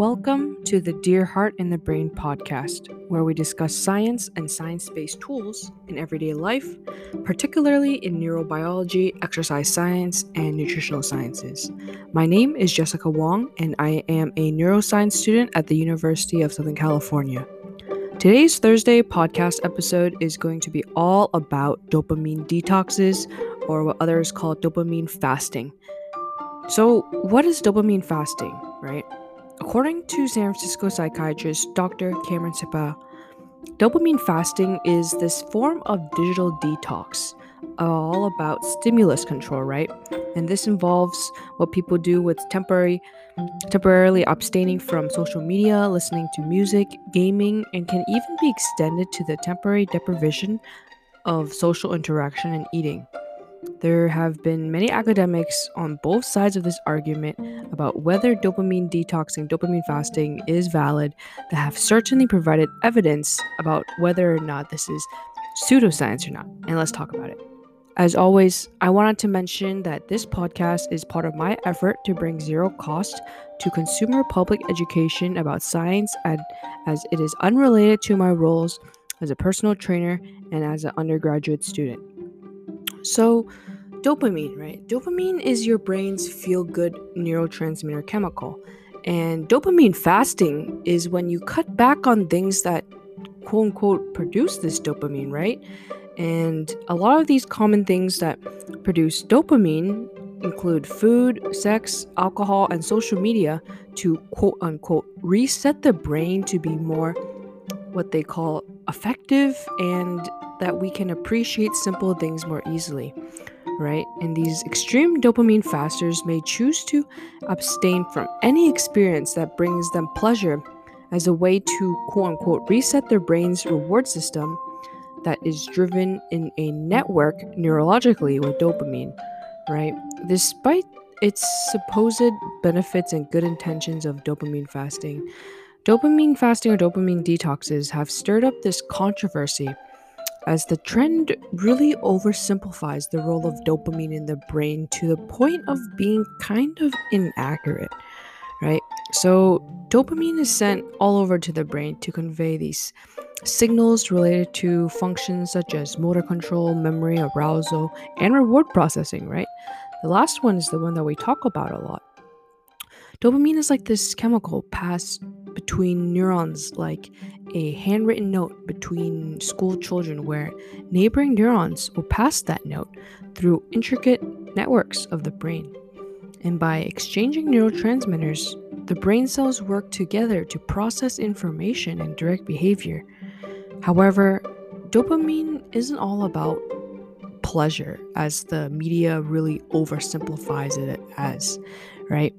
Welcome to the Dear Heart in the Brain podcast, where we discuss science and science based tools in everyday life, particularly in neurobiology, exercise science, and nutritional sciences. My name is Jessica Wong, and I am a neuroscience student at the University of Southern California. Today's Thursday podcast episode is going to be all about dopamine detoxes, or what others call dopamine fasting. So, what is dopamine fasting, right? According to San Francisco psychiatrist Dr. Cameron Sepah, dopamine fasting is this form of digital detox, all about stimulus control, right? And this involves what people do with temporary temporarily abstaining from social media, listening to music, gaming, and can even be extended to the temporary deprivation of social interaction and eating. There have been many academics on both sides of this argument about whether dopamine detoxing, dopamine fasting is valid that have certainly provided evidence about whether or not this is pseudoscience or not. And let's talk about it. As always, I wanted to mention that this podcast is part of my effort to bring zero cost to consumer public education about science and as it is unrelated to my roles as a personal trainer and as an undergraduate student. So, dopamine, right? Dopamine is your brain's feel good neurotransmitter chemical. And dopamine fasting is when you cut back on things that quote unquote produce this dopamine, right? And a lot of these common things that produce dopamine include food, sex, alcohol, and social media to quote unquote reset the brain to be more what they call effective and that we can appreciate simple things more easily, right? And these extreme dopamine fasters may choose to abstain from any experience that brings them pleasure as a way to quote unquote reset their brain's reward system that is driven in a network neurologically with dopamine, right? Despite its supposed benefits and good intentions of dopamine fasting, dopamine fasting or dopamine detoxes have stirred up this controversy as the trend really oversimplifies the role of dopamine in the brain to the point of being kind of inaccurate, right? So, dopamine is sent all over to the brain to convey these signals related to functions such as motor control, memory, arousal, and reward processing, right? The last one is the one that we talk about a lot. Dopamine is like this chemical passed between neurons like a handwritten note between school children where neighboring neurons will pass that note through intricate networks of the brain. And by exchanging neurotransmitters, the brain cells work together to process information and direct behavior. However, dopamine isn't all about pleasure, as the media really oversimplifies it as, right?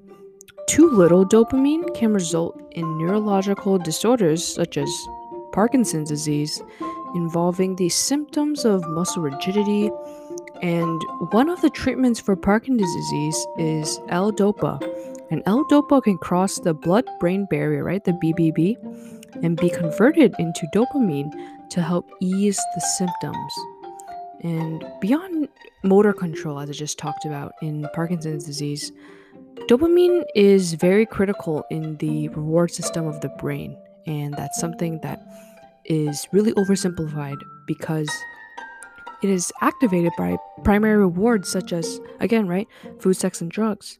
Too little dopamine can result in neurological disorders such as Parkinson's disease, involving the symptoms of muscle rigidity. And one of the treatments for Parkinson's disease is L-DOPA. And L-DOPA can cross the blood-brain barrier, right, the BBB, and be converted into dopamine to help ease the symptoms. And beyond motor control, as I just talked about in Parkinson's disease, Dopamine is very critical in the reward system of the brain, and that's something that is really oversimplified because it is activated by primary rewards such as, again, right, food, sex, and drugs.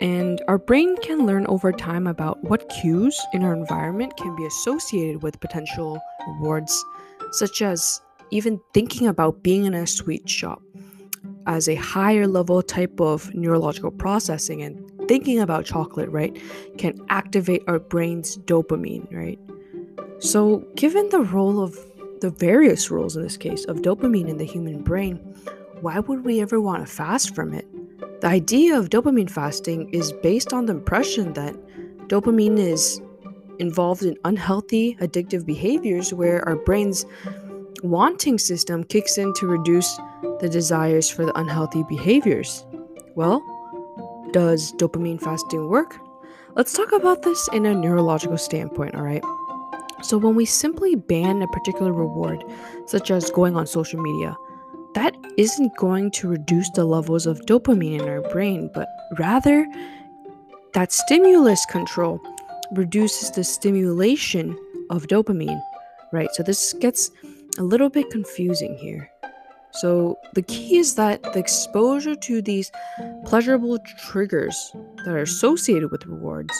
And our brain can learn over time about what cues in our environment can be associated with potential rewards, such as even thinking about being in a sweet shop as a higher level type of neurological processing and thinking about chocolate, right, can activate our brain's dopamine, right? So, given the role of the various roles in this case of dopamine in the human brain, why would we ever want to fast from it? The idea of dopamine fasting is based on the impression that dopamine is involved in unhealthy addictive behaviors where our brain's wanting system kicks in to reduce the desires for the unhealthy behaviors. Well, does dopamine fasting work? Let's talk about this in a neurological standpoint, alright? So, when we simply ban a particular reward, such as going on social media, that isn't going to reduce the levels of dopamine in our brain, but rather that stimulus control reduces the stimulation of dopamine, right? So this gets a little bit confusing here. So the key is that the exposure to these pleasurable triggers that are associated with rewards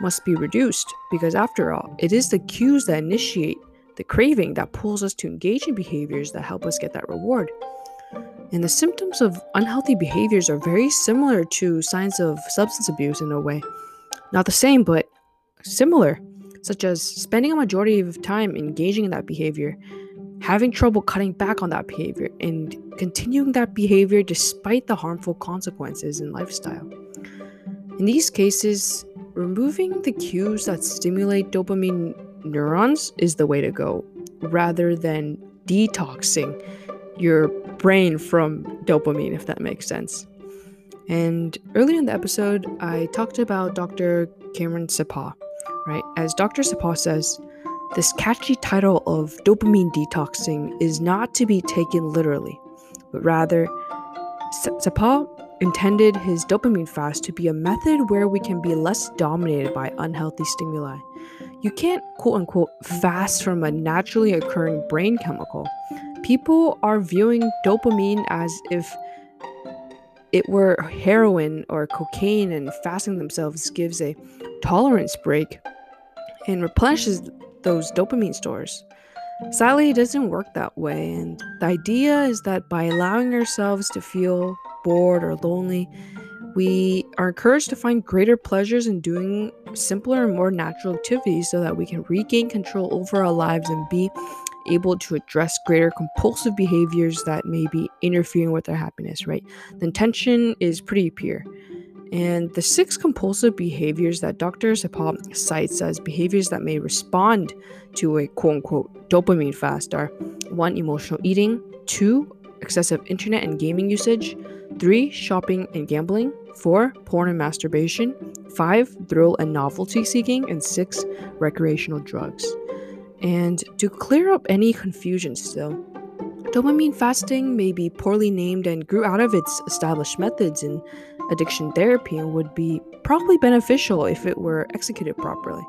must be reduced because after all, it is the cues that initiate the craving that pulls us to engage in behaviors that help us get that reward. And the symptoms of unhealthy behaviors are very similar to signs of substance abuse in a way. Not the same, but similar, such as spending a majority of time engaging in that behavior, having trouble cutting back on that behavior, and continuing that behavior despite the harmful consequences in lifestyle. In these cases, removing the cues that stimulate dopamine neurons is the way to go, rather than detoxing your brain from dopamine, if that makes sense. And earlier in the episode, I talked about Dr. Cameron Sepah, right? As Dr. Sepah says, this catchy title of dopamine detoxing is not to be taken literally, but rather, Sepah intended his dopamine fast to be a method where we can be less dominated by unhealthy stimuli. You can't quote unquote fast from a naturally occurring brain chemical. People are viewing dopamine as if it were heroin or cocaine, and fasting themselves gives a tolerance break and replenishes those dopamine stores. Sadly, it doesn't work that way, and the idea is that by allowing ourselves to feel bored or lonely, we are encouraged to find greater pleasures in doing simpler and more natural activities so that we can regain control over our lives and be able to address greater compulsive behaviors that may be interfering with our happiness, right? The intention is pretty pure. And the six compulsive behaviors that Dr. Sepah cites as behaviors that may respond to a quote unquote dopamine fast are one, emotional eating, two, excessive internet and gaming usage, three, shopping and gambling, 4. Porn and masturbation. 5. Thrill and novelty seeking. And 6. Recreational drugs. And to clear up any confusion still, dopamine fasting may be poorly named and grew out of its established methods in addiction therapy would be probably beneficial if it were executed properly.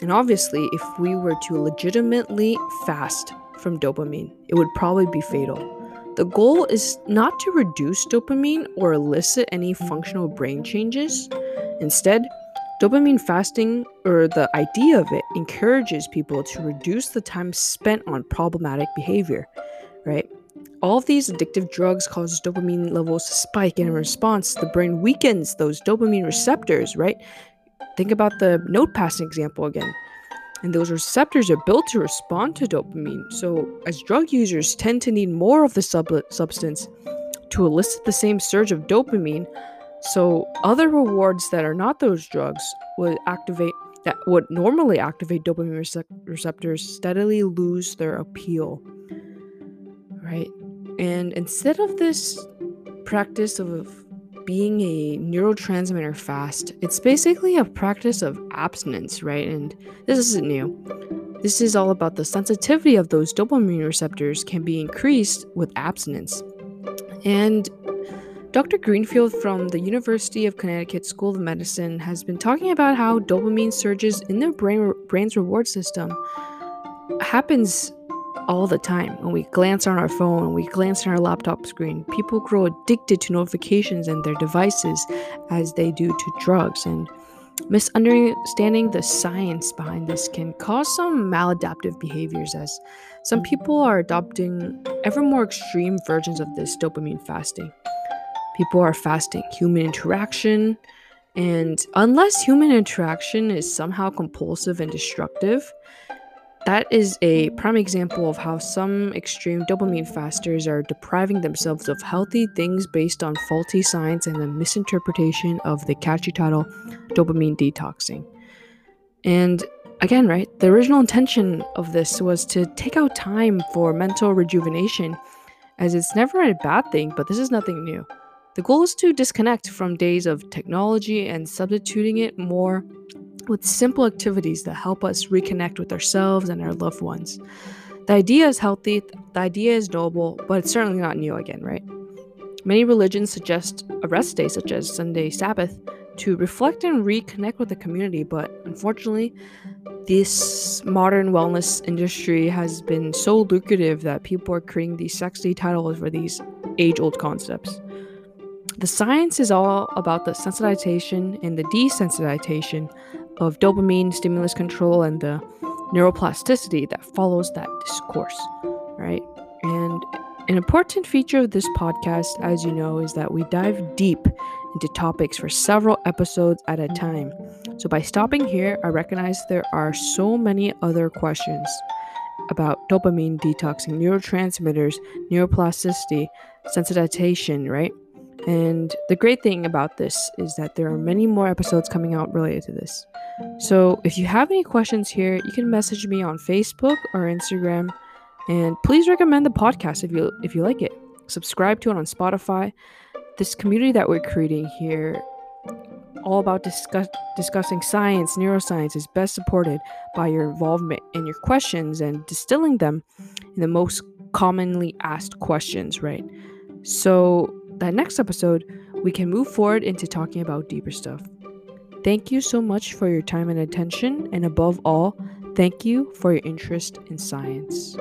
And obviously, if we were to legitimately fast from dopamine, it would probably be fatal. The goal is not to reduce dopamine or elicit any functional brain changes. Instead, dopamine fasting, or the idea of it, encourages people to reduce the time spent on problematic behavior, right? All of these addictive drugs cause dopamine levels to spike, and in response, the brain weakens those dopamine receptors, right? Think about the note passing example again. And those receptors are built to respond to dopamine. So, as drug users tend to need more of the sub- substance to elicit the same surge of dopamine, so other rewards that are not those drugs would activate that would normally activate dopamine rece- receptors steadily lose their appeal. Right? And instead of this practice of being a neurotransmitter fast, it's basically a practice of abstinence, right? And this isn't new. This is all about the sensitivity of those dopamine receptors can be increased with abstinence. And Dr. Greenfield from the University of Connecticut School of Medicine has been talking about how dopamine surges in the brain, brain's reward system happens all the time. When we glance on our phone, we glance on our laptop screen, people grow addicted to notifications and their devices as they do to drugs. And misunderstanding the science behind this can cause some maladaptive behaviors, as some people are adopting ever more extreme versions of this dopamine fasting. People are fasting human interaction, and unless human interaction is somehow compulsive and destructive, that is a prime example of how some extreme dopamine fasters are depriving themselves of healthy things based on faulty science and a misinterpretation of the catchy title, dopamine detoxing. And again, right, the original intention of this was to take out time for mental rejuvenation, as it's never a bad thing, but this is nothing new. The goal is to disconnect from days of technology and substituting it more with simple activities that help us reconnect with ourselves and our loved ones. The idea is healthy, the idea is noble, but it's certainly not new again, right? Many religions suggest a rest day, such as Sunday Sabbath, to reflect and reconnect with the community, but unfortunately, this modern wellness industry has been so lucrative that people are creating these sexy titles for these age old concepts. The science is all about the sensitization and the desensitization of dopamine stimulus control and the neuroplasticity that follows that discourse, right? And an important feature of this podcast, as you know, is that we dive deep into topics for several episodes at a time. So, by stopping here, I recognize there are so many other questions about dopamine detoxing, neurotransmitters, neuroplasticity, sensitization, right? And the great thing about this is that there are many more episodes coming out related to this. So, if you have any questions here, you can message me on Facebook or Instagram and please recommend the podcast if you if you like it. Subscribe to it on Spotify. This community that we're creating here, all about discuss, discussing science, neuroscience, is best supported by your involvement and your questions and distilling them in the most commonly asked questions, right? So that next episode, we can move forward into talking about deeper stuff. Thank you so much for your time and attention, and above all, thank you for your interest in science.